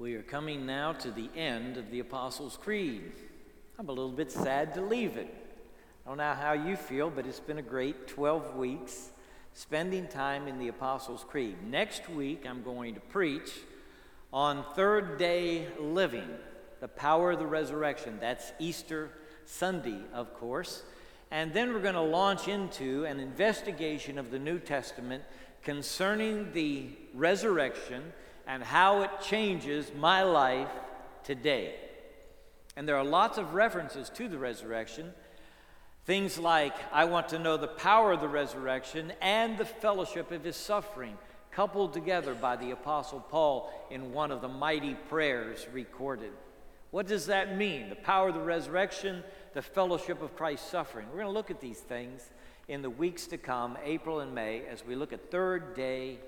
We are coming now to the end of the Apostles' Creed. I'm a little bit sad to leave it. I don't know how you feel, but it's been a great 12 weeks spending time in the Apostles' Creed. Next week, I'm going to preach on third day living, the power of the resurrection. That's Easter Sunday, of course. And then we're going to launch into an investigation of the New Testament concerning the resurrection and how it changes my life today. And there are lots of references to the resurrection. Things like, I want to know the power of the resurrection and the fellowship of his suffering, coupled together by the Apostle Paul in one of the mighty prayers recorded. What does that mean? The power of the resurrection, the fellowship of Christ's suffering. We're going to look at these things in the weeks to come, April and May, as we look at third day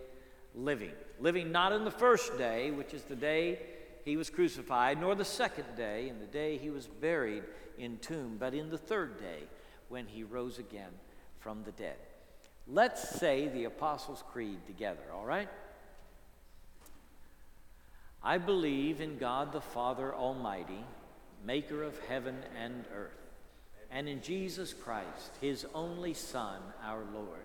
living. Living not in the first day, which is the day he was crucified, nor the second day, in the day he was buried in tomb, but in the third day when he rose again from the dead. Let's say the Apostles' Creed together, all right? I believe in God the Father Almighty, maker of heaven and earth, and in Jesus Christ, his only Son, our Lord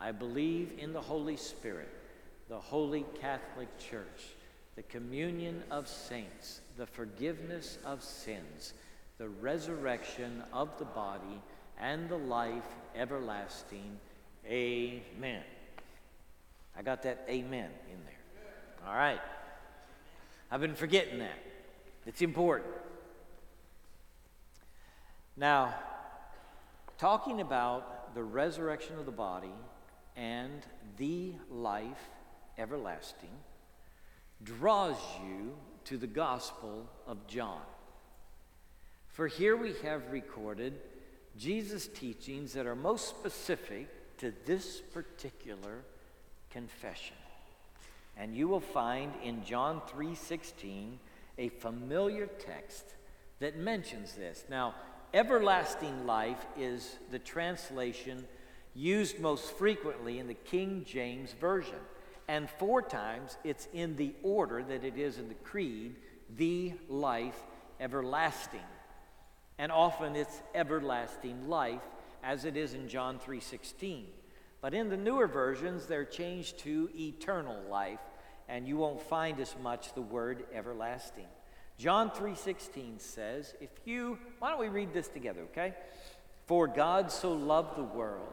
I believe in the Holy Spirit, the Holy Catholic Church, the communion of saints, the forgiveness of sins, the resurrection of the body, and the life everlasting. Amen. I got that amen in there. All right. I've been forgetting that. It's important. Now, talking about the resurrection of the body and the life everlasting draws you to the Gospel of John. For here we have recorded Jesus' teachings that are most specific to this particular confession. And you will find in John 3:16 a familiar text that mentions this. Now, everlasting life is the translation used most frequently in the King James Version. And four times it's in the order that it is in the Creed, the life everlasting. And often it's everlasting life as it is in John 3:16. But in the newer versions they're changed to eternal life and you won't find as much the word everlasting. John 3:16 says, if you why don't we read this together, okay? For God so loved the world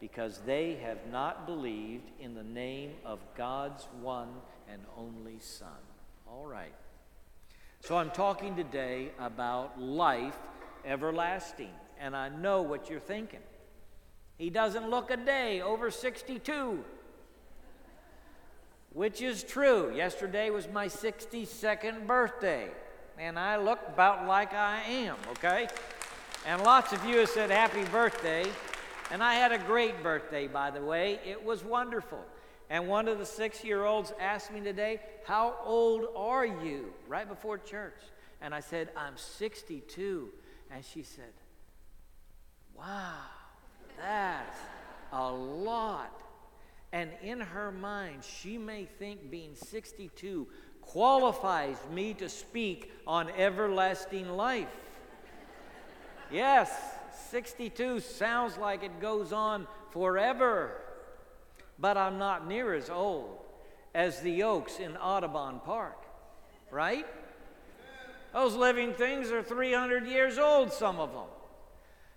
because they have not believed in the name of God's one and only Son. All right. So I'm talking today about life everlasting. And I know what you're thinking. He doesn't look a day over 62, which is true. Yesterday was my 62nd birthday, and I look about like I am, okay? And lots of you have said happy birthday. And I had a great birthday, by the way. It was wonderful. And one of the six year olds asked me today, How old are you? right before church. And I said, I'm 62. And she said, Wow, that's a lot. And in her mind, she may think being 62 qualifies me to speak on everlasting life. Yes, 62 sounds like it goes on forever, but I'm not near as old as the oaks in Audubon Park, right? Those living things are 300 years old, some of them.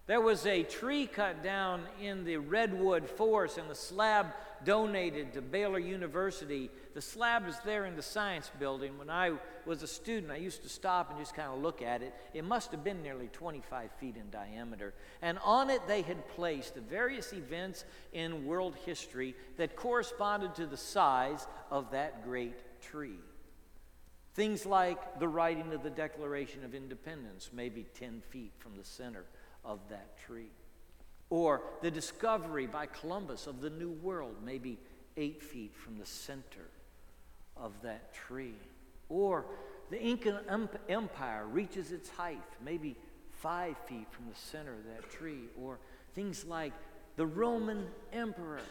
There was a tree cut down in the redwood forest, and the slab donated to Baylor University. The slab is there in the science building. When I was a student, I used to stop and just kind of look at it. It must have been nearly 25 feet in diameter. And on it, they had placed the various events in world history that corresponded to the size of that great tree. Things like the writing of the Declaration of Independence, maybe 10 feet from the center of that tree. Or the discovery by Columbus of the New World, maybe eight feet from the center of that tree. Or the Inca Empire reaches its height, maybe five feet from the center of that tree. Or things like the Roman Emperor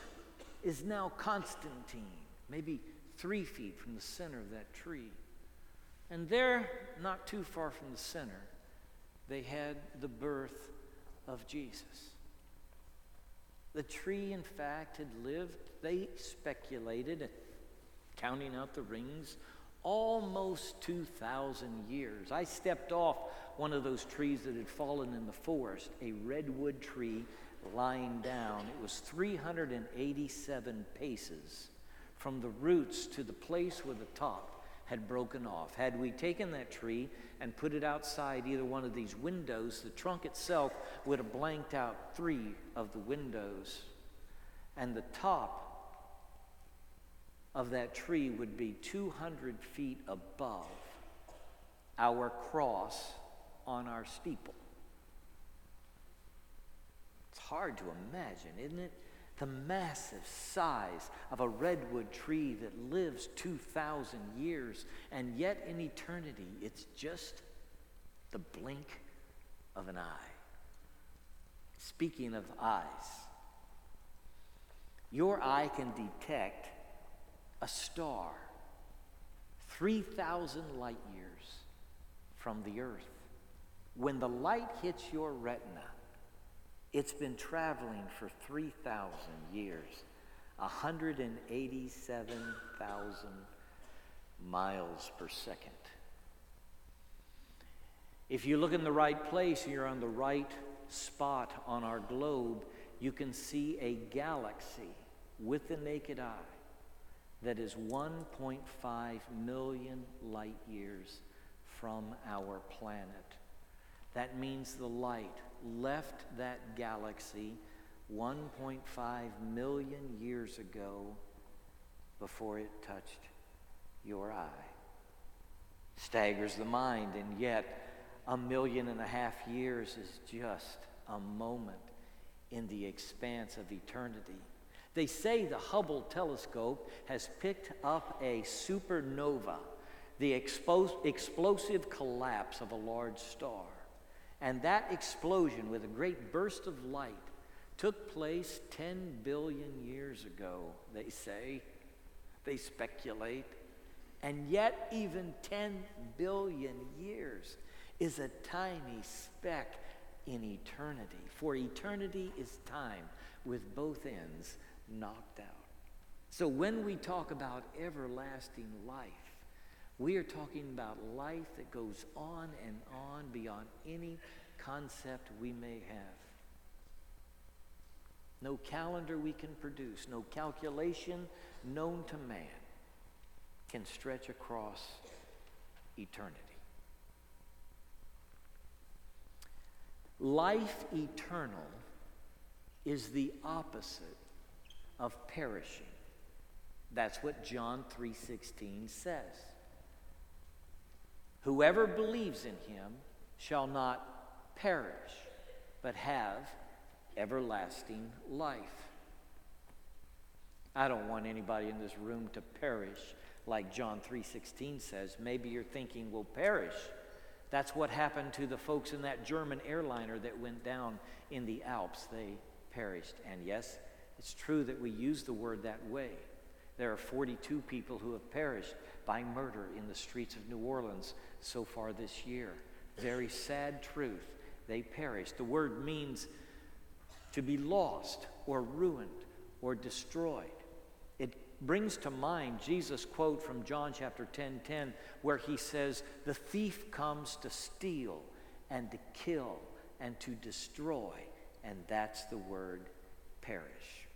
is now Constantine, maybe three feet from the center of that tree. And there, not too far from the center, they had the birth of Jesus. The tree, in fact, had lived, they speculated, counting out the rings, almost 2,000 years. I stepped off one of those trees that had fallen in the forest, a redwood tree lying down. It was 387 paces from the roots to the place where the top had broken off. Had we taken that tree and put it outside either one of these windows, the trunk itself would have blanked out three of the windows. And the top of that tree would be 200 feet above our cross on our steeple. It's hard to imagine, isn't it? The massive size of a redwood tree that lives 2,000 years, and yet in eternity, it's just the blink of an eye. Speaking of eyes, your eye can detect a star 3,000 light years from the earth. When the light hits your retina, it's been traveling for 3,000 years, 187,000 miles per second. If you look in the right place, you're on the right spot on our globe, you can see a galaxy with the naked eye that is 1.5 million light years from our planet. That means the light left that galaxy 1.5 million years ago before it touched your eye. Staggers the mind, and yet a million and a half years is just a moment in the expanse of eternity. They say the Hubble telescope has picked up a supernova, the expo- explosive collapse of a large star. And that explosion, with a great burst of light, took place 10 billion years ago, they say. They speculate. And yet, even 10 billion years is a tiny speck in eternity. For eternity is time with both ends knocked out. So when we talk about everlasting life, we are talking about life that goes on and on beyond any concept we may have. No calendar we can produce, no calculation known to man can stretch across eternity. Life eternal is the opposite of perishing. That's what John 3:16 says. Whoever believes in him shall not perish, but have everlasting life. I don't want anybody in this room to perish like John 3:16 says. Maybe you're thinking we'll perish. That's what happened to the folks in that German airliner that went down in the Alps. They perished. And yes, it's true that we use the word that way. There are 42 people who have perished by murder in the streets of New Orleans so far this year. Very sad truth. They perish. The word means to be lost or ruined or destroyed. It brings to mind Jesus' quote from John chapter 10 10, where he says, The thief comes to steal and to kill and to destroy. And that's the word perish.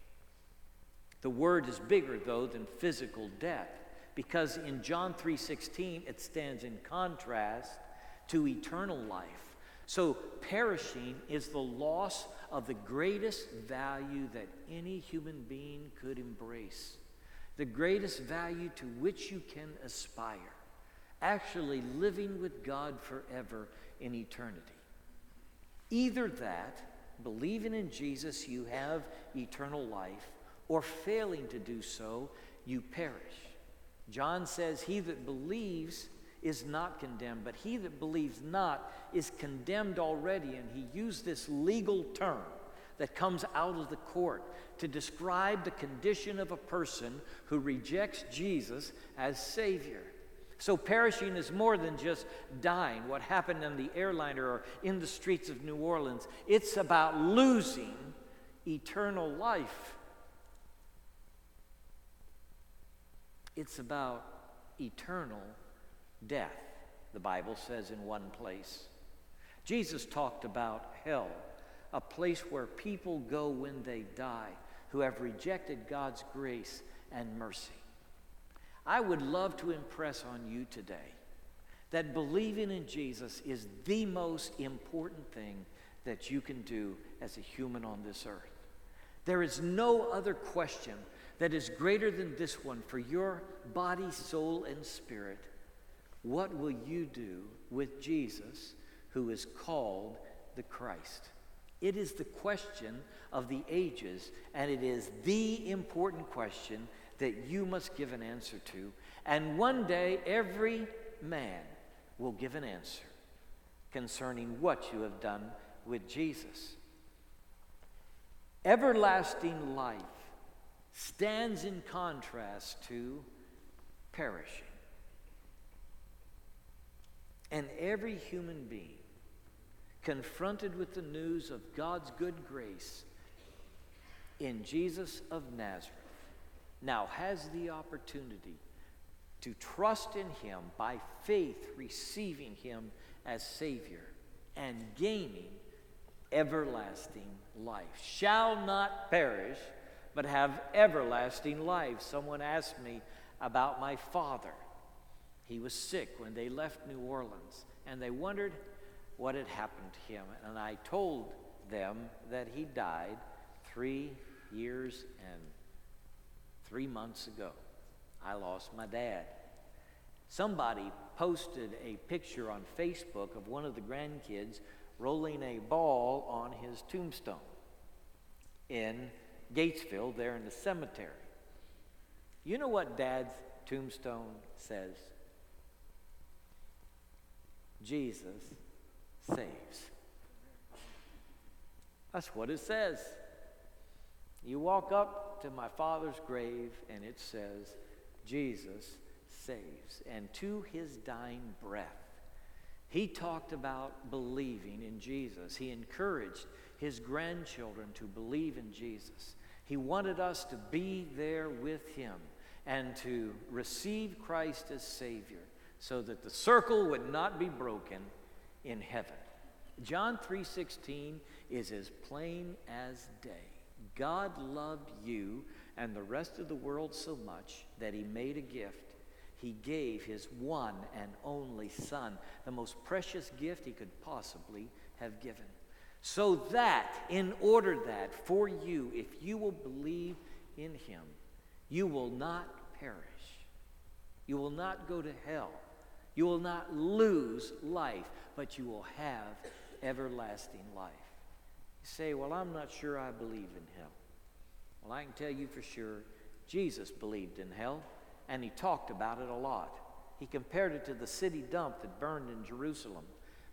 The word is bigger, though, than physical death, because in John 3:16 it stands in contrast to eternal life. So perishing is the loss of the greatest value that any human being could embrace, the greatest value to which you can aspire, actually living with God forever in eternity. Either that, believing in Jesus, you have eternal life, or failing to do so, you perish. John says, He that believes is not condemned, but he that believes not is condemned already. And he used this legal term that comes out of the court to describe the condition of a person who rejects Jesus as Savior. So, perishing is more than just dying, what happened in the airliner or in the streets of New Orleans. It's about losing eternal life. It's about eternal death, the Bible says in one place. Jesus talked about hell, a place where people go when they die who have rejected God's grace and mercy. I would love to impress on you today that believing in Jesus is the most important thing that you can do as a human on this earth. There is no other question that is greater than this one for your body, soul, and spirit what will you do with Jesus, who is called the Christ? It is the question of the ages, and it is the important question that you must give an answer to. And one day, every man will give an answer concerning what you have done with Jesus. Everlasting life stands in contrast to perishing. And every human being confronted with the news of God's good grace in Jesus of Nazareth now has the opportunity to trust in Him by faith, receiving Him as Savior and gaining everlasting life. Shall not perish, but have everlasting life. Someone asked me about my father. He was sick when they left New Orleans, and they wondered what had happened to him. And I told them that he died three years and three months ago. I lost my dad. Somebody posted a picture on Facebook of one of the grandkids rolling a ball on his tombstone in Gatesville, there in the cemetery. You know what Dad's tombstone says? Jesus saves. That's what it says. You walk up to my father's grave and it says, Jesus saves. And to his dying breath, he talked about believing in Jesus. He encouraged his grandchildren to believe in Jesus. He wanted us to be there with him and to receive Christ as Savior so that the circle would not be broken in heaven. John 3:16 is as plain as day. God loved you and the rest of the world so much that he made a gift. He gave his one and only son, the most precious gift he could possibly have given. So that in order that for you if you will believe in him, you will not perish. You will not go to hell you will not lose life, but you will have everlasting life. You say, Well, I'm not sure I believe in hell. Well, I can tell you for sure Jesus believed in hell, and he talked about it a lot. He compared it to the city dump that burned in Jerusalem,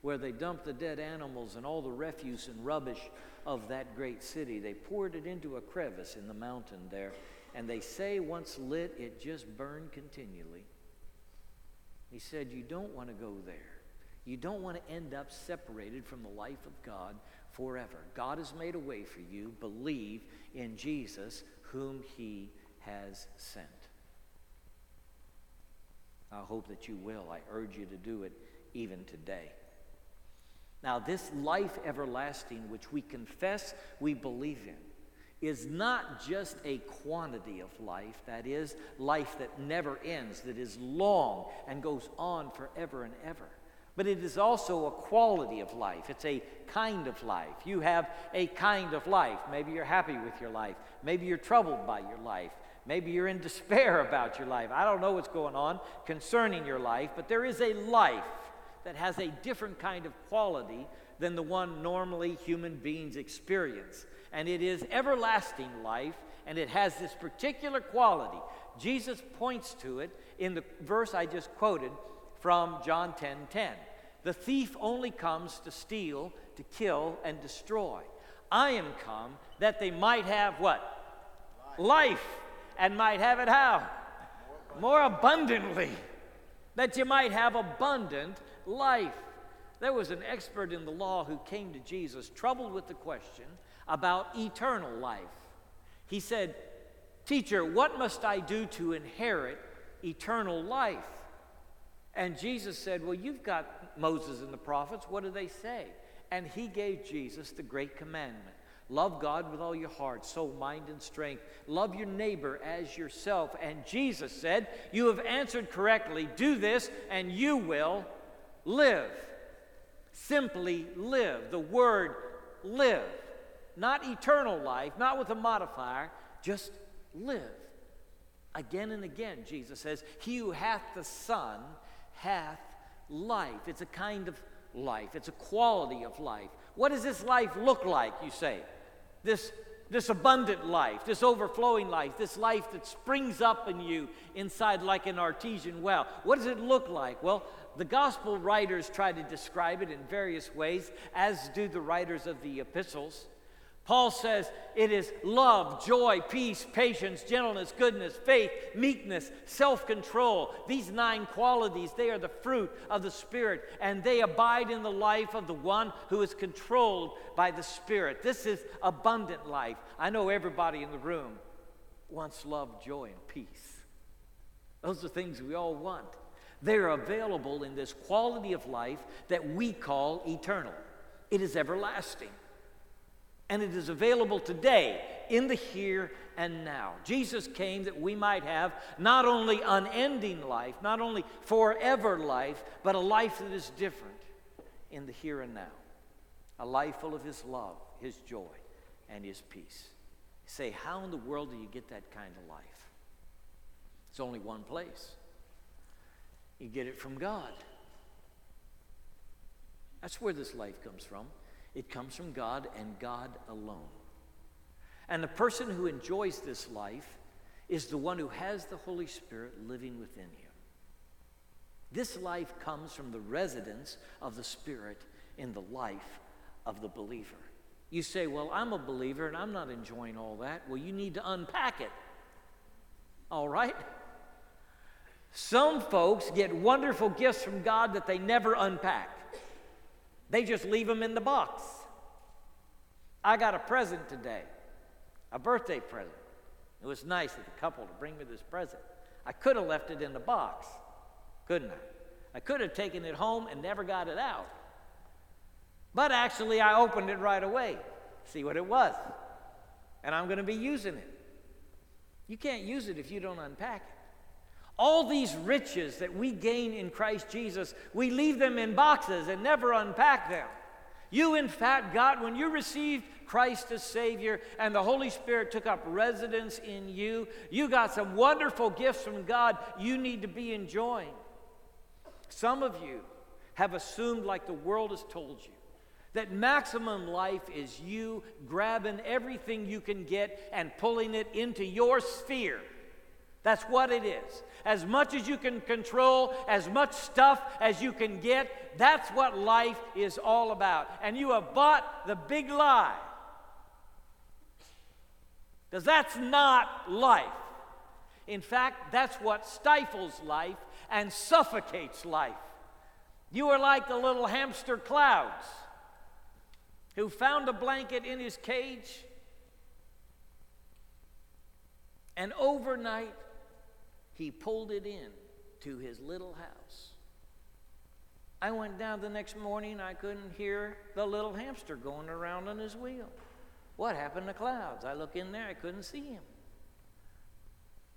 where they dumped the dead animals and all the refuse and rubbish of that great city. They poured it into a crevice in the mountain there, and they say once lit, it just burned continually. He said, You don't want to go there. You don't want to end up separated from the life of God forever. God has made a way for you. Believe in Jesus, whom He has sent. I hope that you will. I urge you to do it even today. Now, this life everlasting, which we confess we believe in, is not just a quantity of life, that is, life that never ends, that is long and goes on forever and ever. But it is also a quality of life. It's a kind of life. You have a kind of life. Maybe you're happy with your life. Maybe you're troubled by your life. Maybe you're in despair about your life. I don't know what's going on concerning your life, but there is a life that has a different kind of quality than the one normally human beings experience. And it is everlasting life, and it has this particular quality. Jesus points to it in the verse I just quoted from John 10 10. The thief only comes to steal, to kill, and destroy. I am come that they might have what? Life, Life and might have it how? More abundantly. That you might have abundant life. There was an expert in the law who came to Jesus troubled with the question about eternal life. He said, Teacher, what must I do to inherit eternal life? And Jesus said, Well, you've got Moses and the prophets. What do they say? And he gave Jesus the great commandment love God with all your heart, soul, mind, and strength. Love your neighbor as yourself. And Jesus said, You have answered correctly. Do this, and you will live. Simply live. The word live. Not eternal life, not with a modifier, just live. Again and again, Jesus says, He who hath the Son hath life. It's a kind of life, it's a quality of life. What does this life look like, you say? This, this abundant life, this overflowing life, this life that springs up in you inside like an artesian well. What does it look like? Well, the gospel writers try to describe it in various ways, as do the writers of the epistles. Paul says it is love, joy, peace, patience, gentleness, goodness, faith, meekness, self control. These nine qualities, they are the fruit of the Spirit, and they abide in the life of the one who is controlled by the Spirit. This is abundant life. I know everybody in the room wants love, joy, and peace. Those are things we all want. They're available in this quality of life that we call eternal, it is everlasting and it is available today in the here and now. Jesus came that we might have not only unending life, not only forever life, but a life that is different in the here and now. A life full of His love, His joy, and His peace. Say, how in the world do you get that kind of life? It's only one place. You get it from God. That's where this life comes from. It comes from God and God alone. And the person who enjoys this life is the one who has the Holy Spirit living within him. This life comes from the residence of the Spirit in the life of the believer. You say, Well, I'm a believer and I'm not enjoying all that. Well, you need to unpack it. All right? Some folks get wonderful gifts from God that they never unpack. They just leave them in the box. I got a present today, a birthday present. It was nice of the couple to bring me this present. I could have left it in the box, couldn't I? I could have taken it home and never got it out. But actually, I opened it right away, see what it was. And I'm going to be using it. You can't use it if you don't unpack it. All these riches that we gain in Christ Jesus, we leave them in boxes and never unpack them. You, in fact, got, when you received Christ as Savior and the Holy Spirit took up residence in you, you got some wonderful gifts from God you need to be enjoying. Some of you have assumed, like the world has told you, that maximum life is you grabbing everything you can get and pulling it into your sphere. That's what it is. As much as you can control, as much stuff as you can get, that's what life is all about. And you have bought the big lie. Because that's not life. In fact, that's what stifles life and suffocates life. You are like the little hamster clouds who found a blanket in his cage and overnight he pulled it in to his little house. I went down the next morning, I couldn't hear the little hamster going around on his wheel. What happened to Clouds? I look in there, I couldn't see him.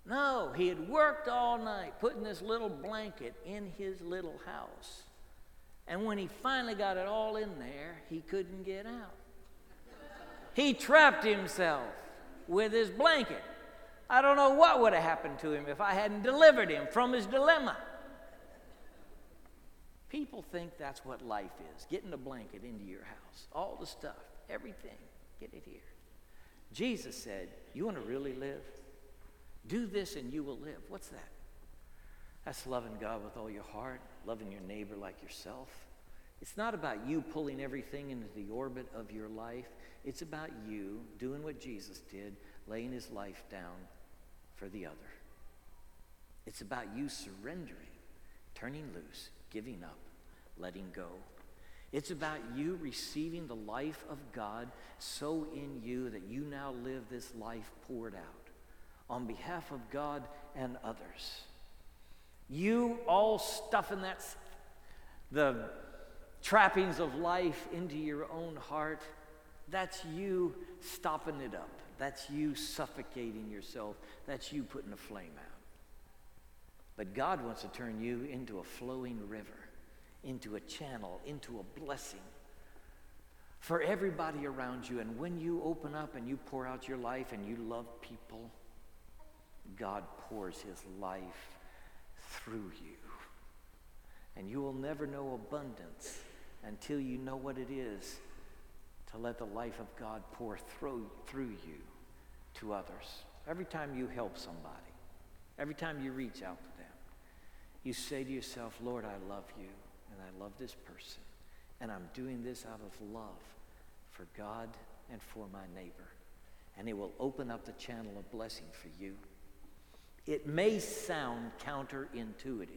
No, he had worked all night putting this little blanket in his little house. And when he finally got it all in there, he couldn't get out. He trapped himself with his blanket. I don't know what would have happened to him if I hadn't delivered him from his dilemma. People think that's what life is getting a blanket into your house, all the stuff, everything, get it here. Jesus said, You want to really live? Do this and you will live. What's that? That's loving God with all your heart, loving your neighbor like yourself. It's not about you pulling everything into the orbit of your life. It's about you doing what Jesus did, laying his life down for the other. It's about you surrendering, turning loose, giving up, letting go. It's about you receiving the life of God so in you that you now live this life poured out on behalf of God and others. You all stuffing that the trappings of life into your own heart, that's you stopping it up. That's you suffocating yourself. That's you putting a flame out. But God wants to turn you into a flowing river, into a channel, into a blessing for everybody around you. And when you open up and you pour out your life and you love people, God pours his life through you. And you will never know abundance until you know what it is to let the life of God pour through, through you to others. Every time you help somebody, every time you reach out to them, you say to yourself, Lord, I love you and I love this person. And I'm doing this out of love for God and for my neighbor. And it will open up the channel of blessing for you. It may sound counterintuitive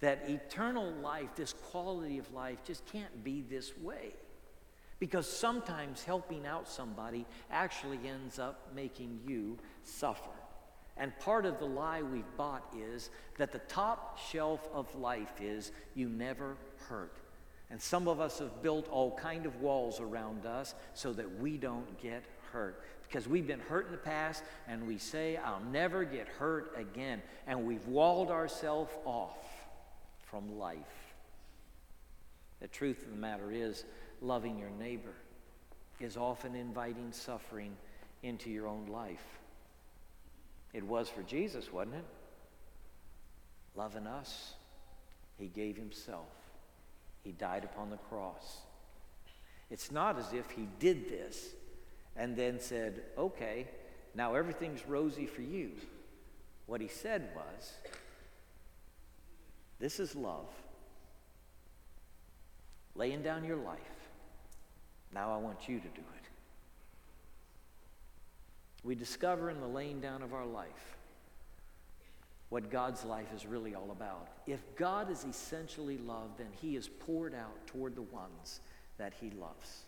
that eternal life, this quality of life, just can't be this way. Because sometimes helping out somebody actually ends up making you suffer. And part of the lie we've bought is that the top shelf of life is you never hurt. And some of us have built all kind of walls around us so that we don't get hurt because we've been hurt in the past and we say, I'll never get hurt again. And we've walled ourselves off from life. The truth of the matter is, loving your neighbor is often inviting suffering into your own life. It was for Jesus, wasn't it? Loving us, he gave himself. He died upon the cross. It's not as if he did this and then said, okay, now everything's rosy for you. What he said was, this is love. Laying down your life. Now I want you to do it. We discover in the laying down of our life what God's life is really all about. If God is essentially love, then he is poured out toward the ones that he loves.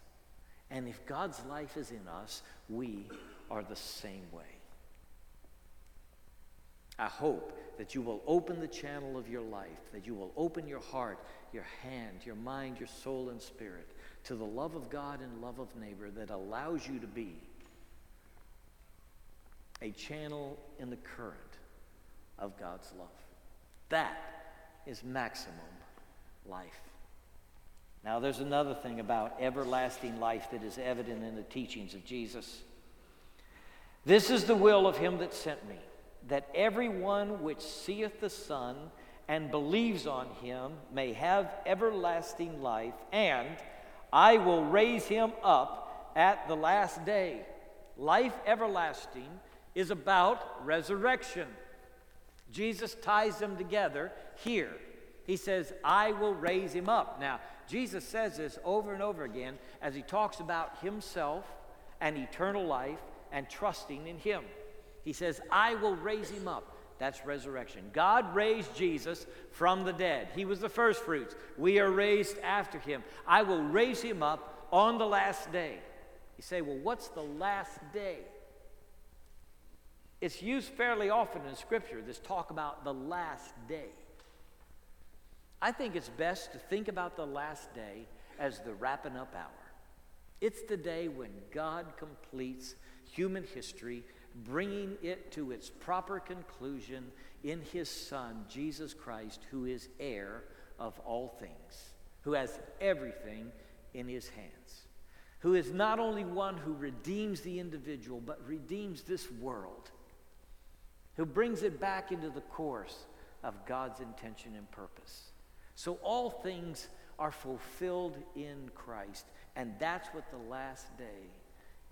And if God's life is in us, we are the same way. I hope that you will open the channel of your life, that you will open your heart, your hand, your mind, your soul, and spirit to the love of God and love of neighbor that allows you to be a channel in the current of God's love. That is maximum life. Now, there's another thing about everlasting life that is evident in the teachings of Jesus. This is the will of him that sent me, that everyone which seeth the Son and believes on him may have everlasting life, and I will raise him up at the last day. Life everlasting is about resurrection. Jesus ties them together here. He says, I will raise him up. Now, Jesus says this over and over again as he talks about himself and eternal life and trusting in him. He says, I will raise him up. That's resurrection. God raised Jesus from the dead. He was the first fruits. We are raised after him. I will raise him up on the last day. You say, well, what's the last day? It's used fairly often in Scripture, this talk about the last day. I think it's best to think about the last day as the wrapping up hour. It's the day when God completes human history, bringing it to its proper conclusion in His Son, Jesus Christ, who is heir of all things, who has everything in His hands, who is not only one who redeems the individual, but redeems this world, who brings it back into the course of God's intention and purpose. So all things are fulfilled in Christ. And that's what the last day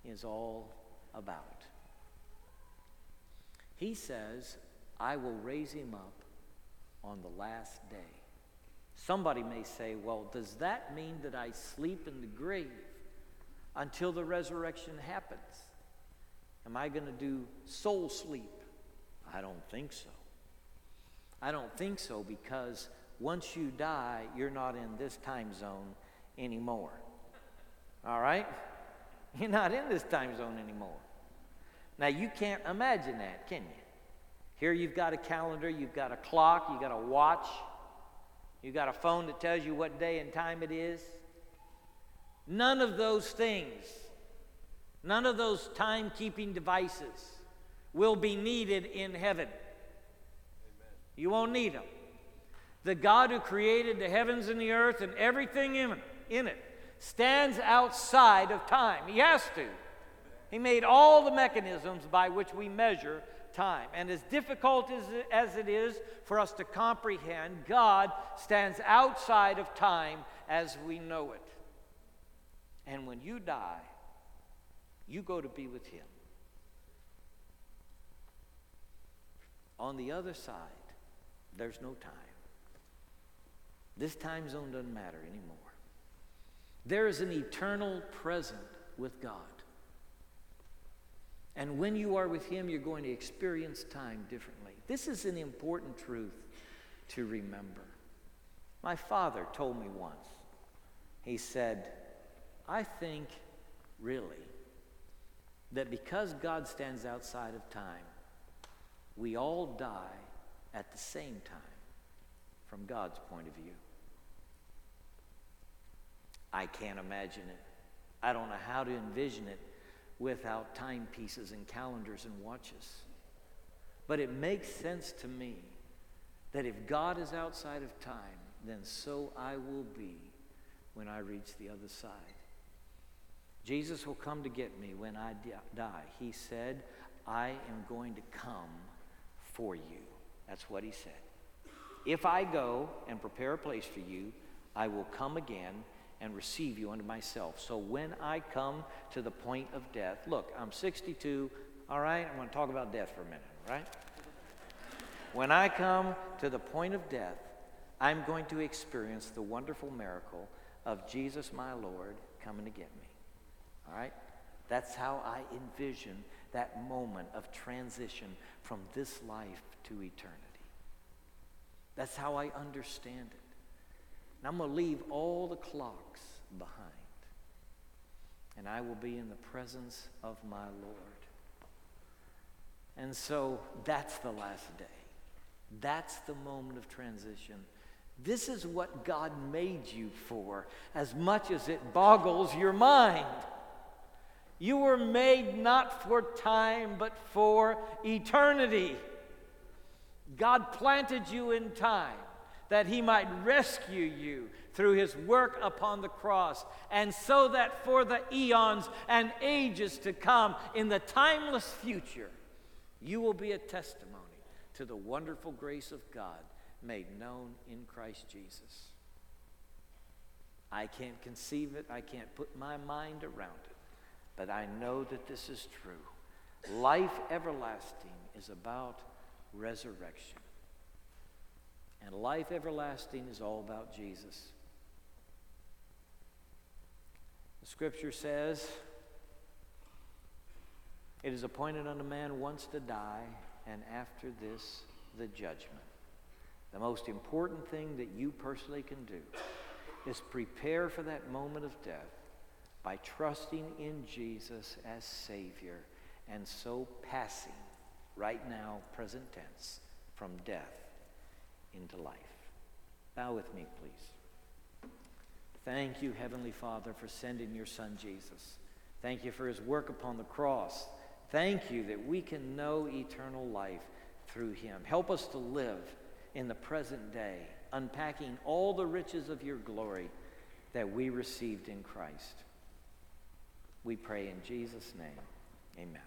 is all about. He says, I will raise him up on the last day. Somebody may say, well, does that mean that I sleep in the grave until the resurrection happens? Am I going to do soul sleep? I don't think so. I don't think so because once you die, you're not in this time zone anymore. All right? You're not in this time zone anymore. Now, you can't imagine that, can you? Here you've got a calendar, you've got a clock, you've got a watch, you've got a phone that tells you what day and time it is. None of those things, none of those timekeeping devices will be needed in heaven. Amen. You won't need them. The God who created the heavens and the earth and everything in, in it stands outside of time. He has to. He made all the mechanisms by which we measure time. And as difficult as, as it is for us to comprehend, God stands outside of time as we know it. And when you die, you go to be with Him. On the other side, there's no time. This time zone doesn't matter anymore. There is an eternal present with God. And when you are with Him, you're going to experience time differently. This is an important truth to remember. My father told me once, he said, I think really that because God stands outside of time, we all die at the same time from God's point of view. I can't imagine it. I don't know how to envision it without timepieces and calendars and watches. But it makes sense to me that if God is outside of time, then so I will be when I reach the other side. Jesus will come to get me when I die. He said, I am going to come for you. That's what he said. If I go and prepare a place for you, I will come again and receive you unto myself. So when I come to the point of death, look, I'm 62, all right? I'm going to talk about death for a minute, right? When I come to the point of death, I'm going to experience the wonderful miracle of Jesus, my Lord, coming to get me. All right? That's how I envision that moment of transition from this life to eternity. That's how I understand it. And I'm going to leave all the clocks behind. And I will be in the presence of my Lord. And so that's the last day. That's the moment of transition. This is what God made you for, as much as it boggles your mind. You were made not for time, but for eternity. God planted you in time that he might rescue you through his work upon the cross, and so that for the eons and ages to come, in the timeless future, you will be a testimony to the wonderful grace of God made known in Christ Jesus. I can't conceive it, I can't put my mind around it, but I know that this is true. Life everlasting is about resurrection. And life everlasting is all about Jesus. The scripture says, It is appointed unto man once to die, and after this, the judgment. The most important thing that you personally can do is prepare for that moment of death by trusting in Jesus as Savior and so passing, right now, present tense, from death into life. Bow with me, please. Thank you, Heavenly Father, for sending your Son Jesus. Thank you for his work upon the cross. Thank you that we can know eternal life through him. Help us to live in the present day, unpacking all the riches of your glory that we received in Christ. We pray in Jesus' name. Amen.